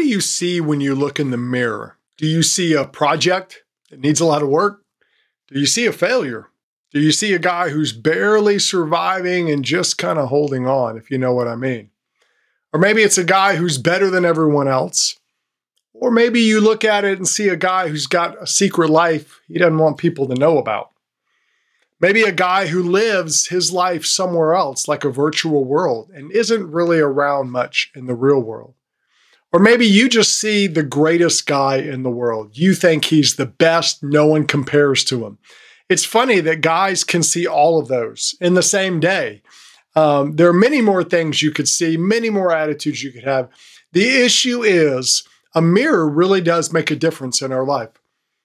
do you see when you look in the mirror? Do you see a project that needs a lot of work? Do you see a failure? Do you see a guy who's barely surviving and just kind of holding on, if you know what I mean? Or maybe it's a guy who's better than everyone else. Or maybe you look at it and see a guy who's got a secret life he doesn't want people to know about. Maybe a guy who lives his life somewhere else, like a virtual world, and isn't really around much in the real world. Or maybe you just see the greatest guy in the world. You think he's the best, no one compares to him. It's funny that guys can see all of those in the same day. Um, there are many more things you could see, many more attitudes you could have. The issue is a mirror really does make a difference in our life.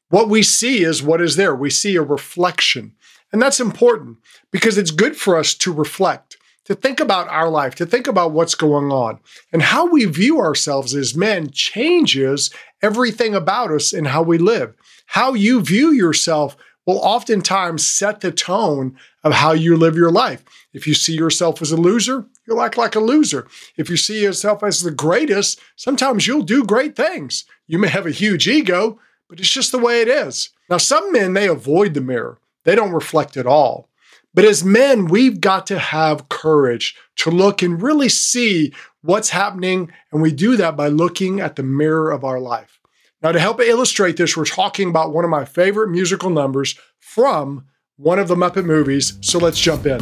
What we see is what is there. We see a reflection. And that's important because it's good for us to reflect, to think about our life, to think about what's going on. And how we view ourselves as men changes everything about us and how we live. How you view yourself will oftentimes set the tone of how you live your life. If you see yourself as a loser, you'll act like a loser. If you see yourself as the greatest, sometimes you'll do great things. You may have a huge ego, but it's just the way it is. Now, some men, they avoid the mirror, they don't reflect at all. But as men, we've got to have courage to look and really see what's happening. And we do that by looking at the mirror of our life. Now, to help illustrate this, we're talking about one of my favorite musical numbers from one of the Muppet movies. So let's jump in.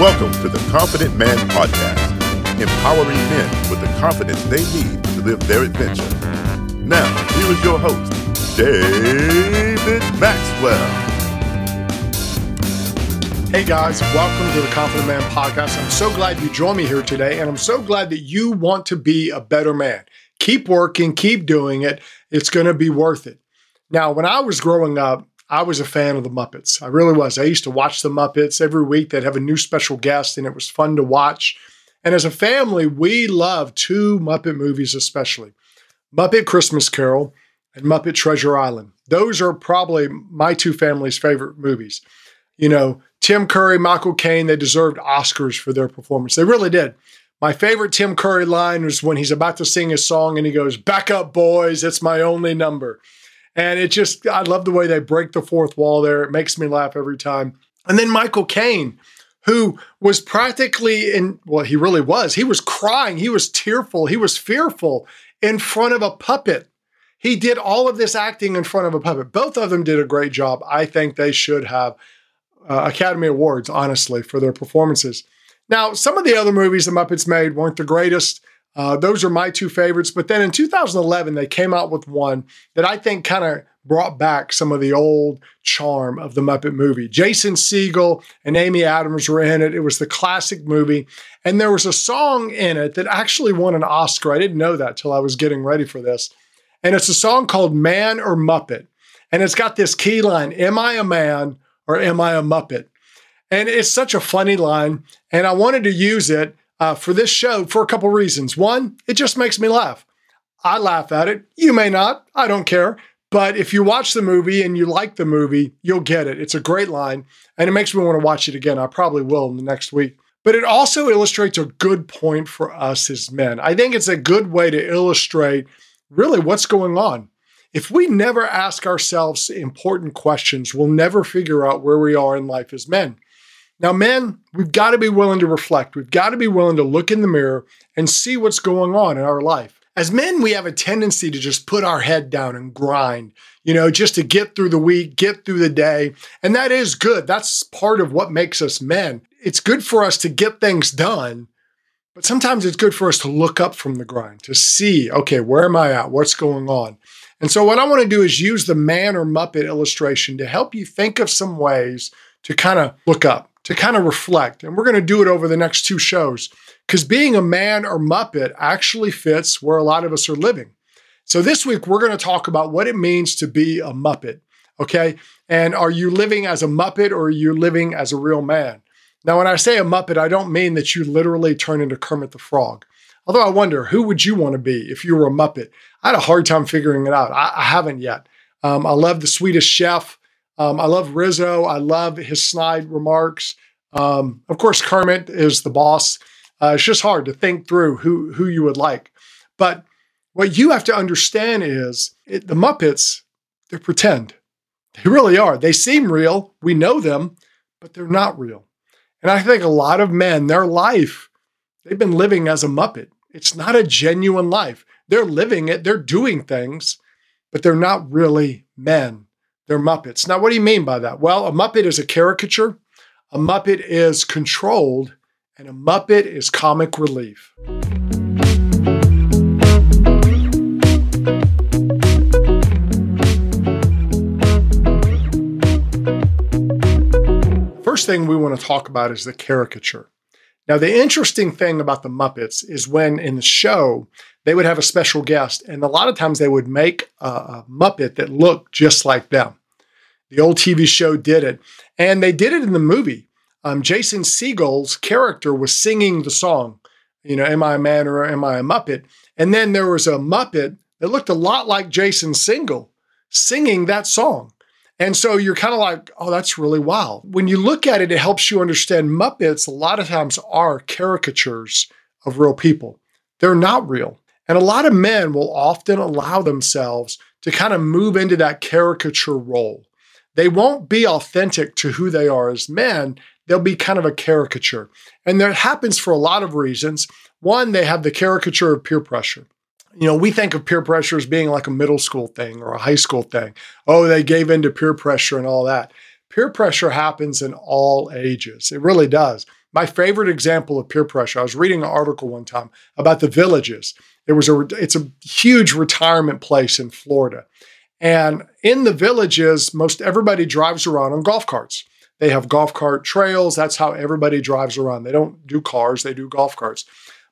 Welcome to the Confident Man Podcast, empowering men with the confidence they need to live their adventure. Now, here is your host, David Maxwell. Hey guys, welcome to the Confident Man Podcast. I'm so glad you joined me here today, and I'm so glad that you want to be a better man. Keep working, keep doing it. It's going to be worth it. Now, when I was growing up, I was a fan of the Muppets. I really was. I used to watch the Muppets every week. They'd have a new special guest, and it was fun to watch. And as a family, we love two Muppet movies, especially Muppet Christmas Carol and Muppet Treasure Island. Those are probably my two families' favorite movies. You know, Tim Curry, Michael Caine, they deserved Oscars for their performance. They really did. My favorite Tim Curry line was when he's about to sing his song and he goes, Back up, boys, it's my only number. And it just, I love the way they break the fourth wall there. It makes me laugh every time. And then Michael Caine, who was practically in, well, he really was. He was crying. He was tearful. He was fearful in front of a puppet. He did all of this acting in front of a puppet. Both of them did a great job. I think they should have uh, Academy Awards, honestly, for their performances. Now, some of the other movies the Muppets made weren't the greatest. Uh, those are my two favorites. But then in 2011, they came out with one that I think kind of brought back some of the old charm of the Muppet movie. Jason Segel and Amy Adams were in it. It was the classic movie. And there was a song in it that actually won an Oscar. I didn't know that till I was getting ready for this. And it's a song called Man or Muppet. And it's got this key line Am I a man or am I a Muppet? And it's such a funny line. And I wanted to use it uh, for this show for a couple reasons. One, it just makes me laugh. I laugh at it. You may not. I don't care. But if you watch the movie and you like the movie, you'll get it. It's a great line and it makes me want to watch it again. I probably will in the next week. But it also illustrates a good point for us as men. I think it's a good way to illustrate really what's going on. If we never ask ourselves important questions, we'll never figure out where we are in life as men. Now, men, we've got to be willing to reflect. We've got to be willing to look in the mirror and see what's going on in our life. As men, we have a tendency to just put our head down and grind, you know, just to get through the week, get through the day. And that is good. That's part of what makes us men. It's good for us to get things done, but sometimes it's good for us to look up from the grind, to see, okay, where am I at? What's going on? And so, what I want to do is use the man or Muppet illustration to help you think of some ways to kind of look up to kind of reflect. And we're going to do it over the next two shows because being a man or Muppet actually fits where a lot of us are living. So this week, we're going to talk about what it means to be a Muppet. Okay. And are you living as a Muppet or are you living as a real man? Now, when I say a Muppet, I don't mean that you literally turn into Kermit the Frog. Although I wonder, who would you want to be if you were a Muppet? I had a hard time figuring it out. I, I haven't yet. Um, I love the Swedish Chef. Um, I love Rizzo. I love his snide remarks. Um, of course, Kermit is the boss. Uh, it's just hard to think through who who you would like. But what you have to understand is it, the Muppets, they're pretend. They really are. They seem real. We know them, but they're not real. And I think a lot of men, their life, they've been living as a Muppet. It's not a genuine life. They're living it, they're doing things, but they're not really men. They're Muppets. Now, what do you mean by that? Well, a Muppet is a caricature, a Muppet is controlled, and a Muppet is comic relief. First thing we want to talk about is the caricature. Now, the interesting thing about the Muppets is when in the show, they would have a special guest, and a lot of times they would make a, a, Muppet that looked just like them. The old TV show did it, and they did it in the movie. Um, Jason Segel's character was singing the song, you know, Am I a Man or Am I a Muppet? And then there was a Muppet that looked a lot like Jason Segel singing that song. And so you're kind of like, oh, that's really wild. When you look at it, it helps you understand Muppets a lot of times are caricatures of real people. They're not real. And a lot of men will often allow themselves to kind of move into that caricature role. They won't be authentic to who they are as men. They'll be kind of a caricature. And that happens for a lot of reasons. One, they have the caricature of peer pressure you know, we think of peer pressure as being like a middle school thing or a high school thing. Oh, they gave in to peer pressure and all that. Peer pressure happens in all ages. It really does. My favorite example of peer pressure, I was reading an article one time about the villages. There was a it's a huge retirement place in Florida. And in the villages, most everybody drives around on golf carts. They have golf cart trails. That's how everybody drives around. They don't do cars, they do golf carts.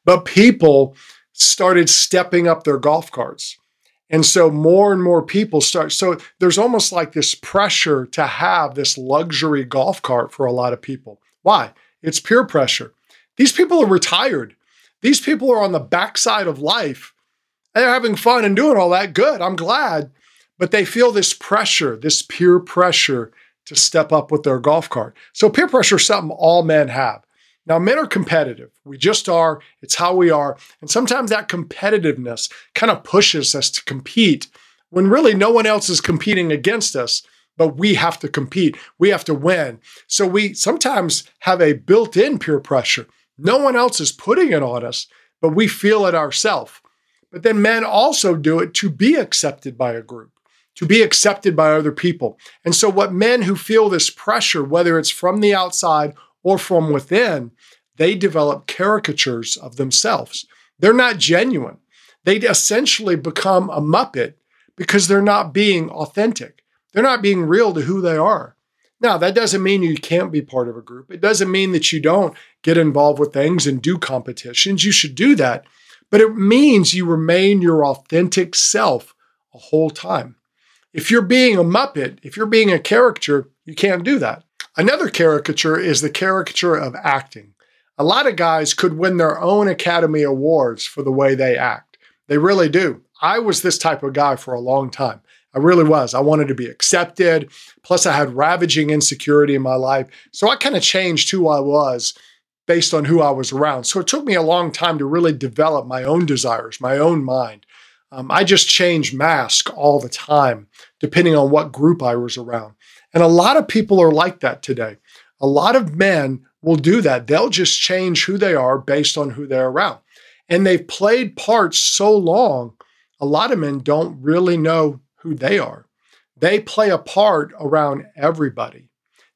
But people started stepping up their golf carts. And so more and more people start. So there's almost like this pressure to have this luxury golf cart for a lot of people. Why? It's peer pressure. These people are retired. These people are on the backside of life. They're having fun and doing all that. Good. I'm glad. But they feel this pressure, this peer pressure to step up with their golf cart. So peer pressure is something all men have. Now, men are competitive. We just are. It's how we are. And sometimes that competitiveness kind of pushes us to compete when really no one else is competing against us, but we have to compete. We have to win. So we sometimes have a built in peer pressure. No one else is putting it on us, but we feel it ourselves. But then men also do it to be accepted by a group to be accepted by other people. And so, what men who feel this pressure, whether it's from the outside or from within, they develop caricatures of themselves. They're not genuine. They essentially become a Muppet because they're not being authentic. They're not being real to who they are. Now, that doesn't mean you can't be part of a group. It doesn't mean that you don't get involved with things and do competitions. You should do that. But it means you remain your authentic self a whole time. If you're being a Muppet, if you're being a character, you can't do that. Another caricature is the caricature of acting. A lot of guys could win their own Academy Awards for the way they act. They really do. I was this type of guy for a long time. I really was. I wanted to be accepted. Plus, I had ravaging insecurity in my life. So I kind of changed who I was based on who I was around. So it took me a long time to really develop my own desires, my own mind. Um, I just changed mask all the time, depending on what group I was around. And a lot of people are like that today. A lot of men will do that. They'll just change who they are based on who they're around. And they've played parts so long, a lot of men don't really know who they are. They play a part around everybody.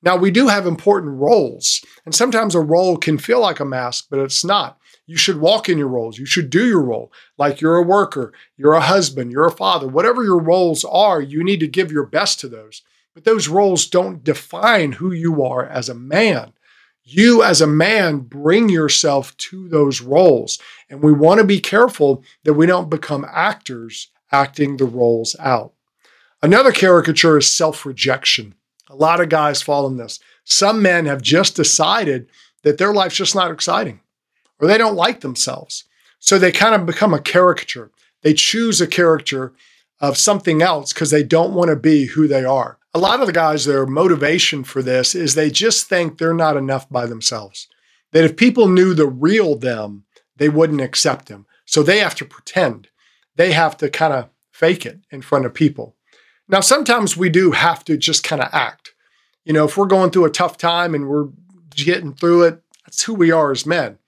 Now, we do have important roles, and sometimes a role can feel like a mask, but it's not. You should walk in your roles. You should do your role. Like you're a worker, you're a husband, you're a father, whatever your roles are, you need to give your best to those. But those roles don't define who you are as a man. You, as a man, bring yourself to those roles. And we want to be careful that we don't become actors acting the roles out. Another caricature is self rejection. A lot of guys fall in this. Some men have just decided that their life's just not exciting or they don't like themselves. So they kind of become a caricature. They choose a character of something else because they don't want to be who they are a lot of the guys, their motivation for this is they just think they're not enough by themselves. that if people knew the real them, they wouldn't accept them. So they have to pretend. They have to kind of fake it in front of people. Now, sometimes we do have to just kind of act. You know, if we're going through a tough time and we're getting through it, that's who we are as men.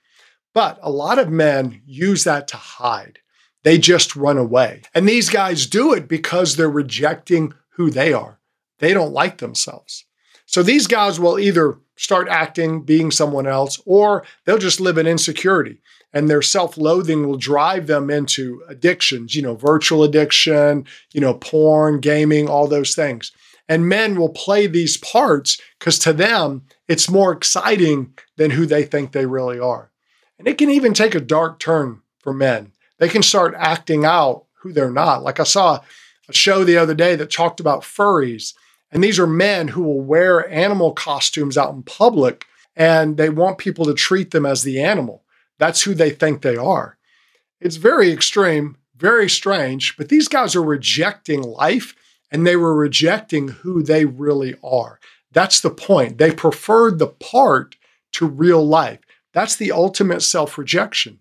But a lot of men use that to hide. They just run away. And these guys do it because they're rejecting who they are. They don't like themselves. So these guys will either start acting, being someone else, or they'll just live in insecurity. And their self loathing will drive them into addictions, you know, virtual addiction, you know, porn, gaming, all those things. And men will play these parts because to them, it's more exciting than who they think they really are. And it can even take a dark turn for men. They can start acting out who they're not. Like I saw a show the other day that talked about furries. And these are men who will wear animal costumes out in public and they want people to treat them as the animal. That's who they think they are. It's very extreme, very strange, but these guys are rejecting life and they were rejecting who they really are. That's the point. They preferred the part to real life. That's the ultimate self rejection.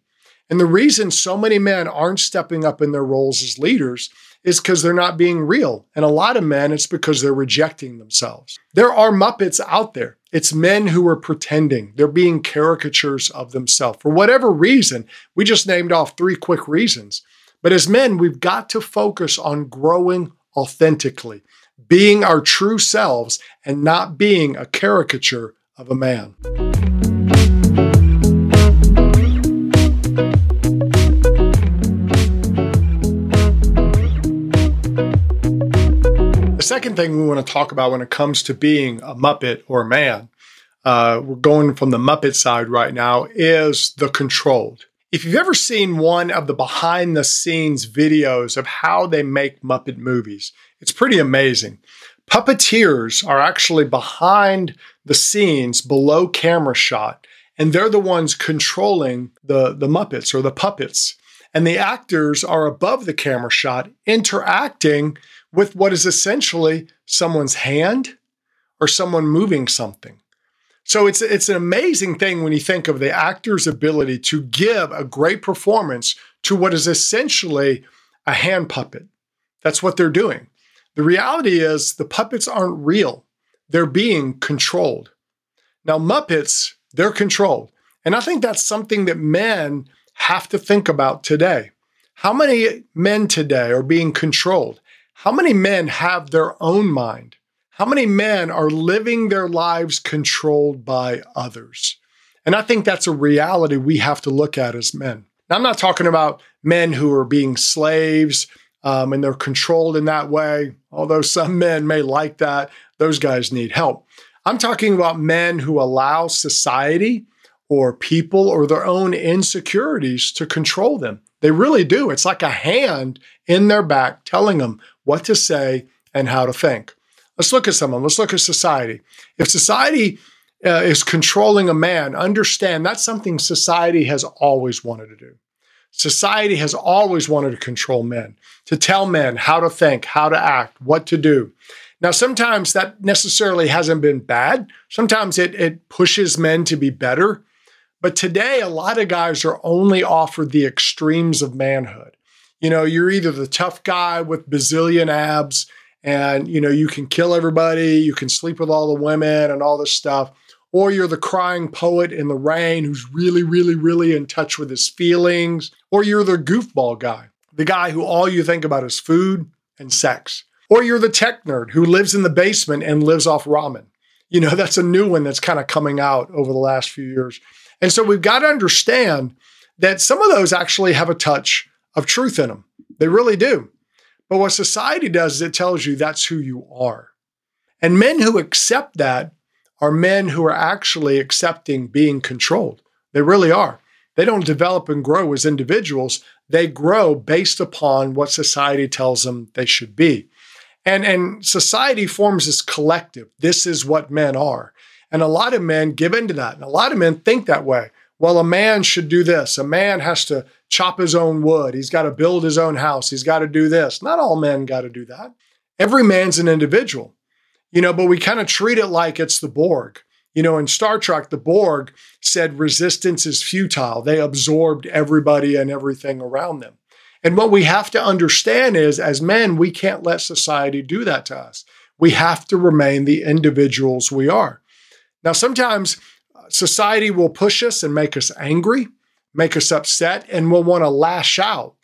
And the reason so many men aren't stepping up in their roles as leaders is because they're not being real. And a lot of men, it's because they're rejecting themselves. There are Muppets out there. It's men who are pretending. They're being caricatures of themselves. For whatever reason, we just named off three quick reasons. But as men, we've got to focus on growing authentically, being our true selves and not being a caricature of a man. Second thing we want to talk about when it comes to being a Muppet or a man, uh, we're going from the Muppet side right now, is the controlled. If you've ever seen one of the behind the scenes videos of how they make Muppet movies, it's pretty amazing. Puppeteers are actually behind the scenes below camera shot, and they're the ones controlling the, the Muppets or the puppets. And the actors are above the camera shot interacting with what is essentially someone's hand or someone moving something. So it's it's an amazing thing when you think of the actor's ability to give a great performance to what is essentially a hand puppet. That's what they're doing. The reality is the puppets aren't real. They're being controlled. Now Muppets, they're controlled. And I think that's something that men have to think about today. How many men today are being controlled? How many men have their own mind? How many men are living their lives controlled by others? And I think that's a reality we have to look at as men. Now, I'm not talking about men who are being slaves um, and they're controlled in that way, although some men may like that. Those guys need help. I'm talking about men who allow society or people or their own insecurities to control them. They really do. It's like a hand in their back telling them what to say and how to think. Let's look at someone. Let's look at society. If society uh, is controlling a man, understand that's something society has always wanted to do. Society has always wanted to control men, to tell men how to think, how to act, what to do. Now, sometimes that necessarily hasn't been bad. Sometimes it, it pushes men to be better. But today, a lot of guys are only offered the extremes of manhood. You know, you're either the tough guy with bazillion abs and, you know, you can kill everybody, you can sleep with all the women and all this stuff, or you're the crying poet in the rain who's really, really, really in touch with his feelings, or you're the goofball guy, the guy who all you think about is food and sex, or you're the tech nerd who lives in the basement and lives off ramen. You know, that's a new one that's kind of coming out over the last few years. And so we've got to understand that some of those actually have a touch of truth in them. They really do. But what society does is it tells you that's who you are. And men who accept that are men who are actually accepting being controlled. They really are. They don't develop and grow as individuals. They grow based upon what society tells them they should be. And, and society forms this collective. This is what men are. And a lot of men give into that. And a lot of men think that way. Well, a man should do this. A man has to chop his own wood. He's got to build his own house. He's got to do this. Not all men got to do that. Every man's an individual, you know, but we kind of treat it like it's the Borg. You know, in Star Trek, the Borg said resistance is futile. They absorbed everybody and everything around them. And what we have to understand is, as men, we can't let society do that to us. We have to remain the individuals we are. Now, sometimes society will push us and make us angry, make us upset, and we'll want to lash out.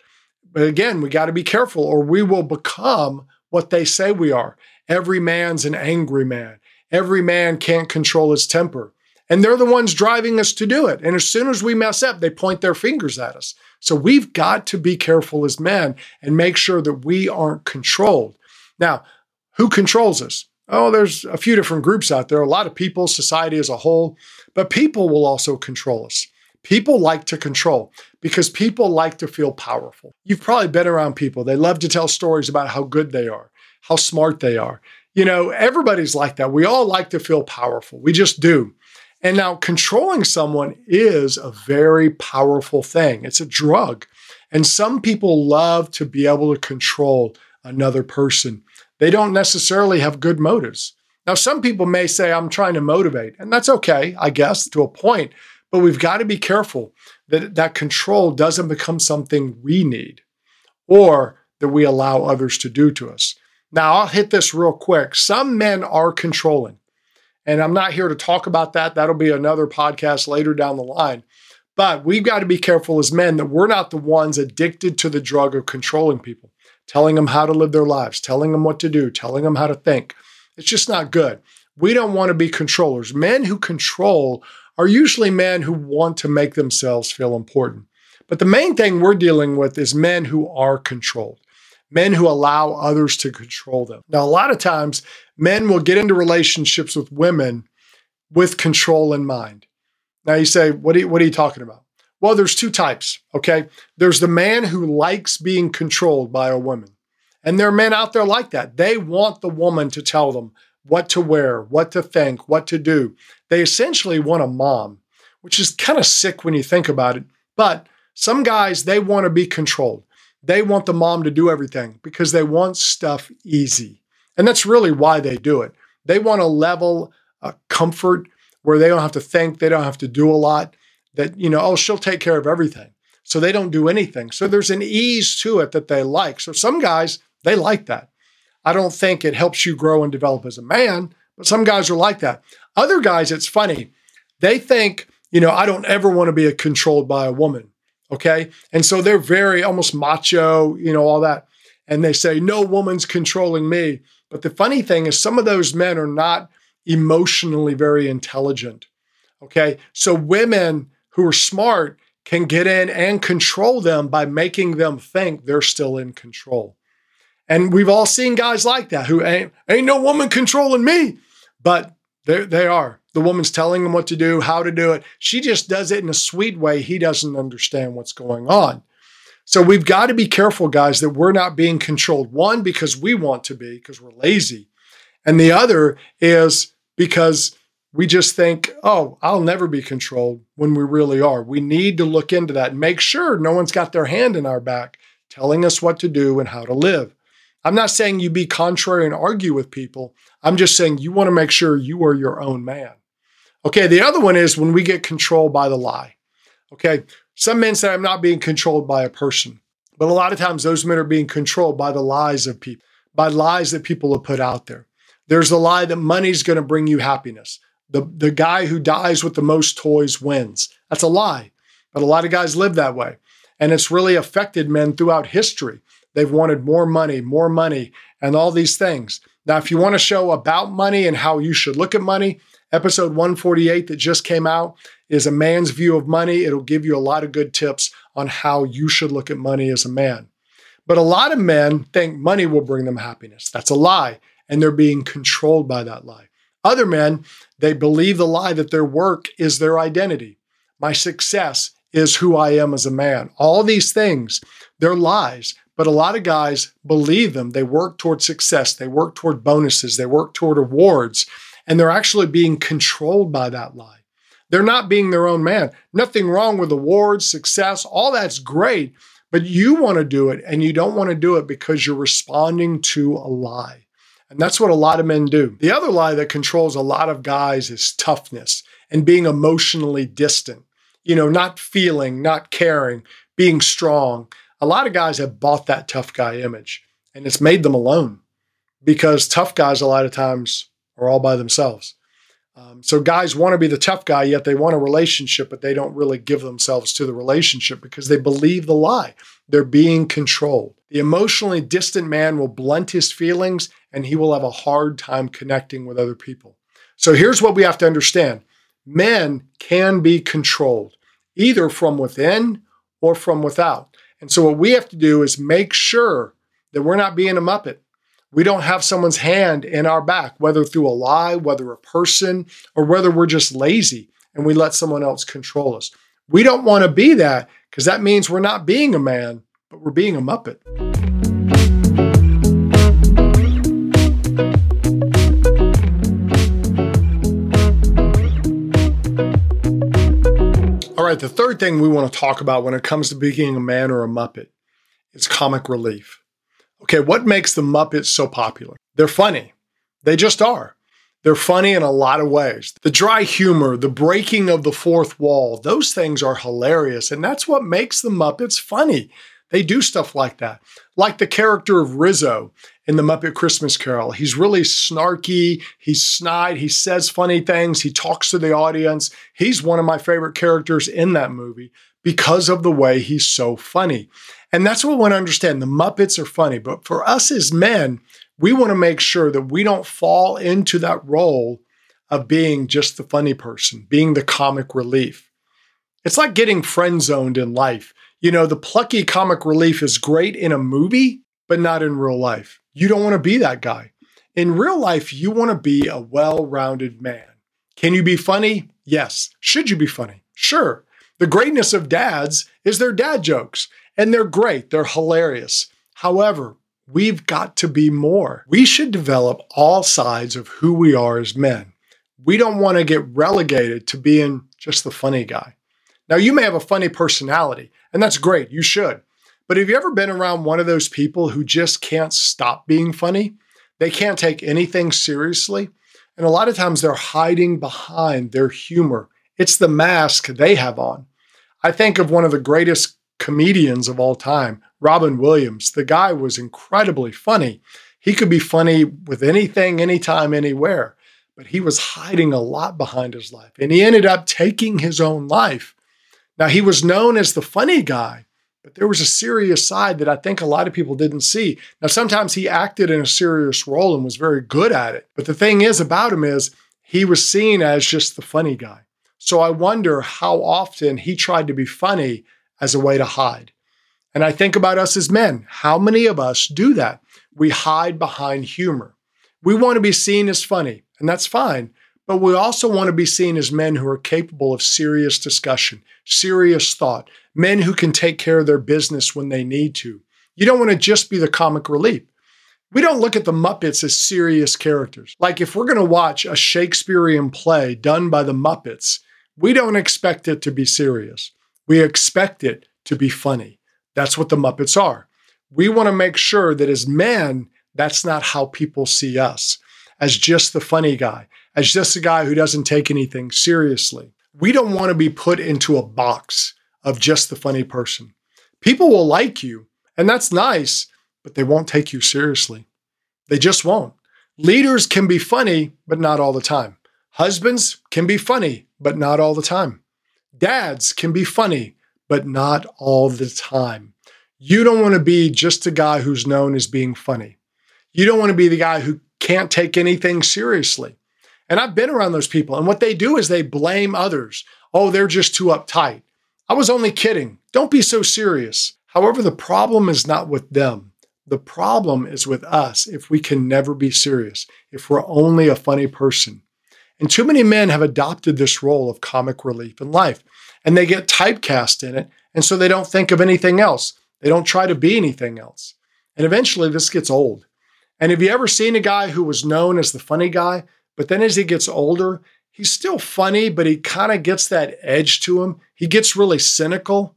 But again, we got to be careful, or we will become what they say we are. Every man's an angry man. Every man can't control his temper. And they're the ones driving us to do it. And as soon as we mess up, they point their fingers at us. So we've got to be careful as men and make sure that we aren't controlled. Now, who controls us? Oh, there's a few different groups out there, a lot of people, society as a whole, but people will also control us. People like to control because people like to feel powerful. You've probably been around people. They love to tell stories about how good they are, how smart they are. You know, everybody's like that. We all like to feel powerful. We just do. And now controlling someone is a very powerful thing. It's a drug. And some people love to be able to control another person. They don't necessarily have good motives. Now, some people may say, I'm trying to motivate, and that's okay, I guess, to a point. But we've got to be careful that that control doesn't become something we need or that we allow others to do to us. Now, I'll hit this real quick. Some men are controlling. And I'm not here to talk about that. That'll be another podcast later down the line. But we've got to be careful as men that we're not the ones addicted to the drug of controlling people, telling them how to live their lives, telling them what to do, telling them how to think. It's just not good. We don't want to be controllers. Men who control are usually men who want to make themselves feel important. But the main thing we're dealing with is men who are controlled men who allow others to control them. Now, a lot of times, men will get into relationships with women with control in mind. Now, you say, what are you, what are you talking about? Well, there's two types, okay? There's the man who likes being controlled by a woman. And there are men out there like that. They want the woman to tell them what to wear, what to think, what to do. They essentially want a mom, which is kind of sick when you think about it. But some guys, they want to be controlled. They want the mom to do everything because they want stuff easy. And that's really why they do it. They want a level of comfort where they don't have to think, they don't have to do a lot, that, you know, oh, she'll take care of everything. So they don't do anything. So there's an ease to it that they like. So some guys, they like that. I don't think it helps you grow and develop as a man, but some guys are like that. Other guys, it's funny. They think, you know, I don't ever want to be controlled by a woman. Okay. And so they're very almost macho, you know, all that. And they say, no woman's controlling me. But the funny thing is, some of those men are not emotionally very intelligent. Okay. So women who are smart can get in and control them by making them think they're still in control. And we've all seen guys like that who ain't, ain't no woman controlling me, but they, they are. The woman's telling him what to do, how to do it. She just does it in a sweet way. He doesn't understand what's going on. So we've got to be careful, guys, that we're not being controlled. One, because we want to be, because we're lazy. And the other is because we just think, oh, I'll never be controlled when we really are. We need to look into that make sure no one's got their hand in our back telling us what to do and how to live. I'm not saying you be contrary and argue with people. I'm just saying you want to make sure you are your own man. Okay, the other one is when we get controlled by the lie. Okay, some men say I'm not being controlled by a person, but a lot of times those men are being controlled by the lies of people, by lies that people have put out there. There's the lie that money's going to bring you happiness. The, the guy who dies with the most toys wins. That's a lie, but a lot of guys live that way. And it's really affected men throughout history. They've wanted more money, more money, and all these things. Now, if you want to show about money and how you should look at money, episode 148 that just came out is a man's view of money. It'll give you a lot of good tips on how you should look at money as a man. But a lot of men think money will bring them happiness. That's a lie, and they're being controlled by that lie. Other men, they believe the lie that their work is their identity. My success is who I am as a man. All these things, they're lies. But a lot of guys believe them. They work toward success, they work toward bonuses, they work toward awards, and they're actually being controlled by that lie. They're not being their own man. Nothing wrong with awards, success, all that's great, but you want to do it and you don't want to do it because you're responding to a lie. And that's what a lot of men do. The other lie that controls a lot of guys is toughness and being emotionally distant, you know, not feeling, not caring, being strong. A lot of guys have bought that tough guy image and it's made them alone because tough guys, a lot of times, are all by themselves. Um, so guys want to be the tough guy, yet they want a relationship, but they don't really give themselves to the relationship because they believe the lie. They're being controlled. The emotionally distant man will blunt his feelings and he will have a hard time connecting with other people. So here's what we have to understand men can be controlled either from within or from without. And so what we have to do is make sure that we're not being a muppet we don't have someone's hand in our back, whether through a lie, whether a person, or whether we're just lazy and we let someone else control us. We don't want to be that because that means we're not being a man, but we're being a Muppet. Right, the third thing we want to talk about when it comes to being a man or a Muppet is comic relief. Okay, what makes the Muppets so popular? They're funny. They just are. They're funny in a lot of ways. The dry humor, the breaking of the fourth wall, those things are hilarious. And that's what makes the Muppets funny. They do stuff like that. Like the character of Rizzo in the Muppet Christmas Carol. He's really snarky, he's snide, he says funny things, he talks to the audience. He's one of my favorite characters in that movie because of the way he's so funny. And that's what we want to understand. The Muppets are funny, but for us as men, we want to make sure that we don't fall into that role of being just the funny person, being the comic relief. It's like getting friend zoned in life. You know, the plucky comic relief is great in a movie, but not in real life. You don't want to be that guy. In real life, you want to be a well rounded man. Can you be funny? Yes. Should you be funny? Sure. The greatness of dads is their dad jokes. And they're great, they're hilarious. However, we've got to be more. We should develop all sides of who we are as men. We don't want to get relegated to being just the funny guy. Now, you may have a funny personality, and that's great, you should. But have you ever been around one of those people who just can't stop being funny? They can't take anything seriously. And a lot of times they're hiding behind their humor. It's the mask they have on. I think of one of the greatest comedians of all time, Robin Williams. The guy was incredibly funny. He could be funny with anything, anytime, anywhere, but he was hiding a lot behind his life. And he ended up taking his own life. Now, he was known as the funny guy, but there was a serious side that I think a lot of people didn't see. Now, sometimes he acted in a serious role and was very good at it. But the thing is about him is he was seen as just the funny guy. So I wonder how often he tried to be funny as a way to hide. And I think about us as men. How many of us do that? We hide behind humor. We want to be seen as funny, and that's fine. But we also want to be seen as men who are capable of serious discussion, serious thought, men who can take care of their business when they need to. You don't want to just be the comic relief. We don't look at the Muppets as serious characters. Like if we're going to watch a Shakespearean play done by the Muppets, we don't expect it to be serious. We expect it to be funny. That's what the Muppets are. We want to make sure that as men, that's not how people see us as just the funny guy, as just a guy who doesn't take anything seriously. We don't want to be put into a box of just the funny person. People will like you, and that's nice, but they won't take you seriously. They just won't. Leaders can be funny, but not all the time. Husbands can be funny, but not all the time. Dads can be funny, but not all the time. You don't want to be just a guy who's known as being funny. You don't want to be the guy who can't take anything seriously. And I've been around those people, and what they do is they blame others. Oh, they're just too uptight. I was only kidding. Don't be so serious. However, the problem is not with them. The problem is with us if we can never be serious, if we're only a funny person. And too many men have adopted this role of comic relief in life, and they get typecast in it. And so they don't think of anything else. They don't try to be anything else. And eventually this gets old. And have you ever seen a guy who was known as the funny guy, but then as he gets older, he's still funny, but he kind of gets that edge to him? He gets really cynical.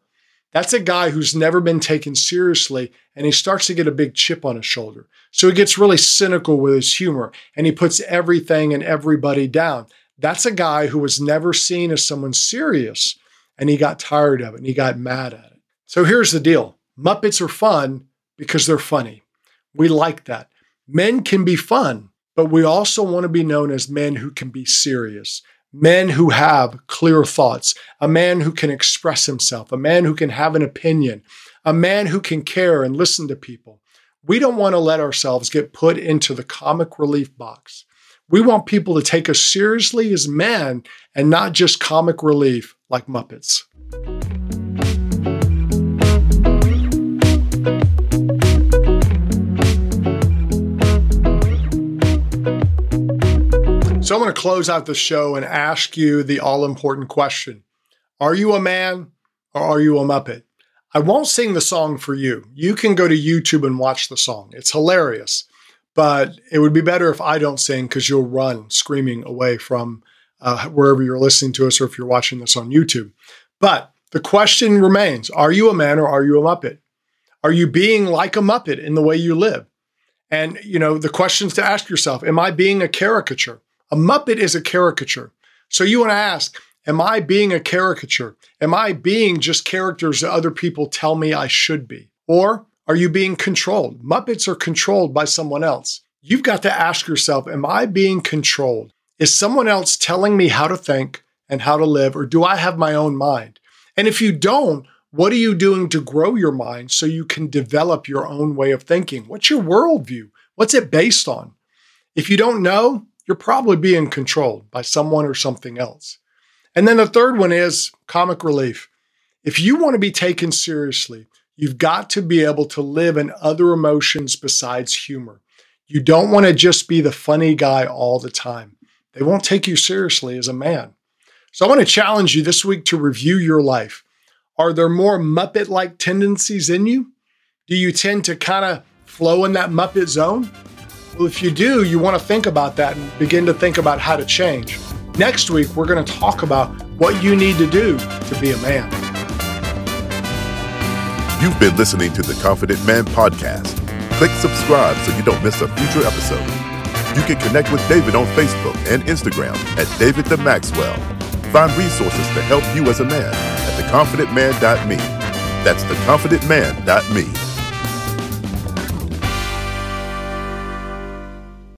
That's a guy who's never been taken seriously and he starts to get a big chip on his shoulder. So he gets really cynical with his humor and he puts everything and everybody down. That's a guy who was never seen as someone serious and he got tired of it and he got mad at it. So here's the deal Muppets are fun because they're funny. We like that. Men can be fun, but we also want to be known as men who can be serious, men who have clear thoughts, a man who can express himself, a man who can have an opinion, a man who can care and listen to people. We don't want to let ourselves get put into the comic relief box. We want people to take us seriously as men and not just comic relief like Muppets. So I'm to close out the show and ask you the all important question Are you a man or are you a Muppet? I won't sing the song for you. You can go to YouTube and watch the song. It's hilarious, but it would be better if I don't sing because you'll run screaming away from uh, wherever you're listening to us or if you're watching this on YouTube. But the question remains Are you a man or are you a Muppet? Are you being like a Muppet in the way you live? And, you know, the questions to ask yourself Am I being a caricature? A Muppet is a caricature. So you want to ask, am I being a caricature? Am I being just characters that other people tell me I should be? Or are you being controlled? Muppets are controlled by someone else. You've got to ask yourself, am I being controlled? Is someone else telling me how to think and how to live, or do I have my own mind? And if you don't, what are you doing to grow your mind so you can develop your own way of thinking? What's your worldview? What's it based on? If you don't know, you're probably being controlled by someone or something else. And then the third one is comic relief. If you want to be taken seriously, you've got to be able to live in other emotions besides humor. You don't want to just be the funny guy all the time. They won't take you seriously as a man. So I want to challenge you this week to review your life. Are there more Muppet like tendencies in you? Do you tend to kind of flow in that Muppet zone? If you do, you want to think about that and begin to think about how to change. Next week, we're going to talk about what you need to do to be a man. You've been listening to the Confident Man Podcast. Click subscribe so you don't miss a future episode. You can connect with David on Facebook and Instagram at David the Maxwell. Find resources to help you as a man at theconfidentman.me. That's theconfidentman.me.